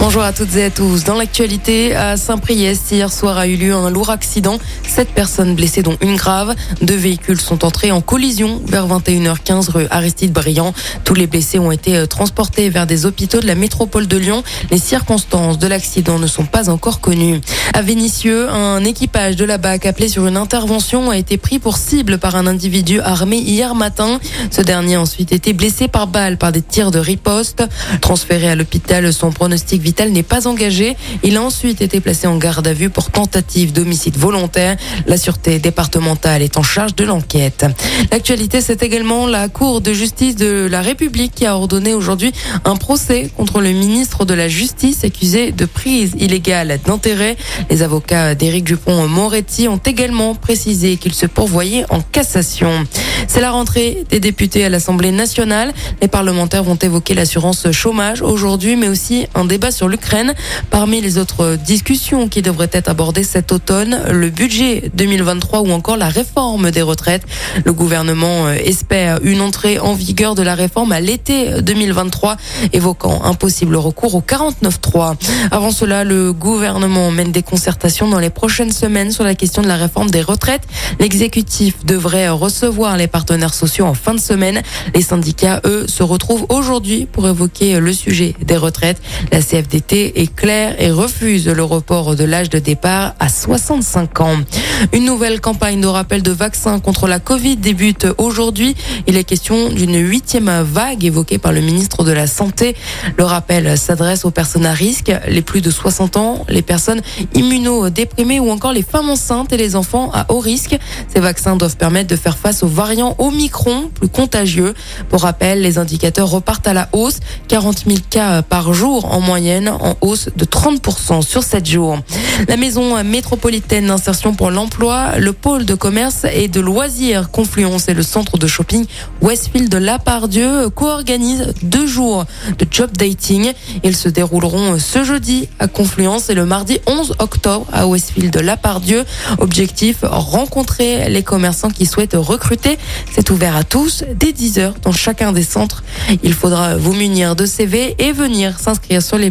Bonjour à toutes et à tous. Dans l'actualité, à Saint-Priest, hier soir a eu lieu un lourd accident. Sept personnes blessées, dont une grave. Deux véhicules sont entrés en collision vers 21h15 rue Aristide Briand. Tous les blessés ont été euh, transportés vers des hôpitaux de la métropole de Lyon. Les circonstances de l'accident ne sont pas encore connues. À Vénissieux, un équipage de la BAC appelé sur une intervention a été pris pour cible par un individu armé hier matin. Ce dernier a ensuite été blessé par balle par des tirs de riposte. Transféré à l'hôpital, son pronostic n'est pas engagé. Il a ensuite été placé en garde à vue pour tentative d'homicide volontaire. La sûreté départementale est en charge de l'enquête. L'actualité, c'est également la Cour de justice de la République qui a ordonné aujourd'hui un procès contre le ministre de la Justice accusé de prise illégale d'intérêt. Les avocats d'Éric Dupont-Moretti ont également précisé qu'ils se pourvoyaient en cassation. C'est la rentrée des députés à l'Assemblée nationale. Les parlementaires vont évoquer l'assurance chômage aujourd'hui, mais aussi un débat sur l'Ukraine. Parmi les autres discussions qui devraient être abordées cet automne, le budget 2023 ou encore la réforme des retraites. Le gouvernement euh, espère une entrée en vigueur de la réforme à l'été 2023, évoquant un possible recours au 49.3. Avant cela, le gouvernement mène des concertations dans les prochaines semaines sur la question de la réforme des retraites. L'exécutif devrait recevoir les partenaires sociaux en fin de semaine. Les syndicats, eux, se retrouvent aujourd'hui pour évoquer le sujet des retraites. La CFDT est claire et refuse le report de l'âge de départ à 65 ans. Une nouvelle campagne de rappel de vaccins contre la Covid débute aujourd'hui. Il est question d'une huitième vague évoquée par le ministre de la Santé. Le rappel s'adresse aux personnes à risque, les plus de 60 ans, les personnes immunodéprimées ou encore les femmes enceintes et les enfants à haut risque. Ces vaccins doivent permettre de faire face aux variants Omicron, plus contagieux. Pour rappel, les indicateurs repartent à la hausse. 40 000 cas par jour en moyenne, en hausse de 30% sur 7 jours. La maison métropolitaine d'insertion pour l'emploi, le pôle de commerce et de loisirs Confluence et le centre de shopping Westfield de Lapardieu co-organisent deux jours de job dating. Ils se dérouleront ce jeudi à Confluence et le mardi 11 octobre à Westfield de Lapardieu. Objectif, rencontrer les commerçants qui souhaitent recruter. C'est ouvert à tous dès 10 heures dans chacun des centres. Il faudra vous munir de CV et venir s'inscrire sur les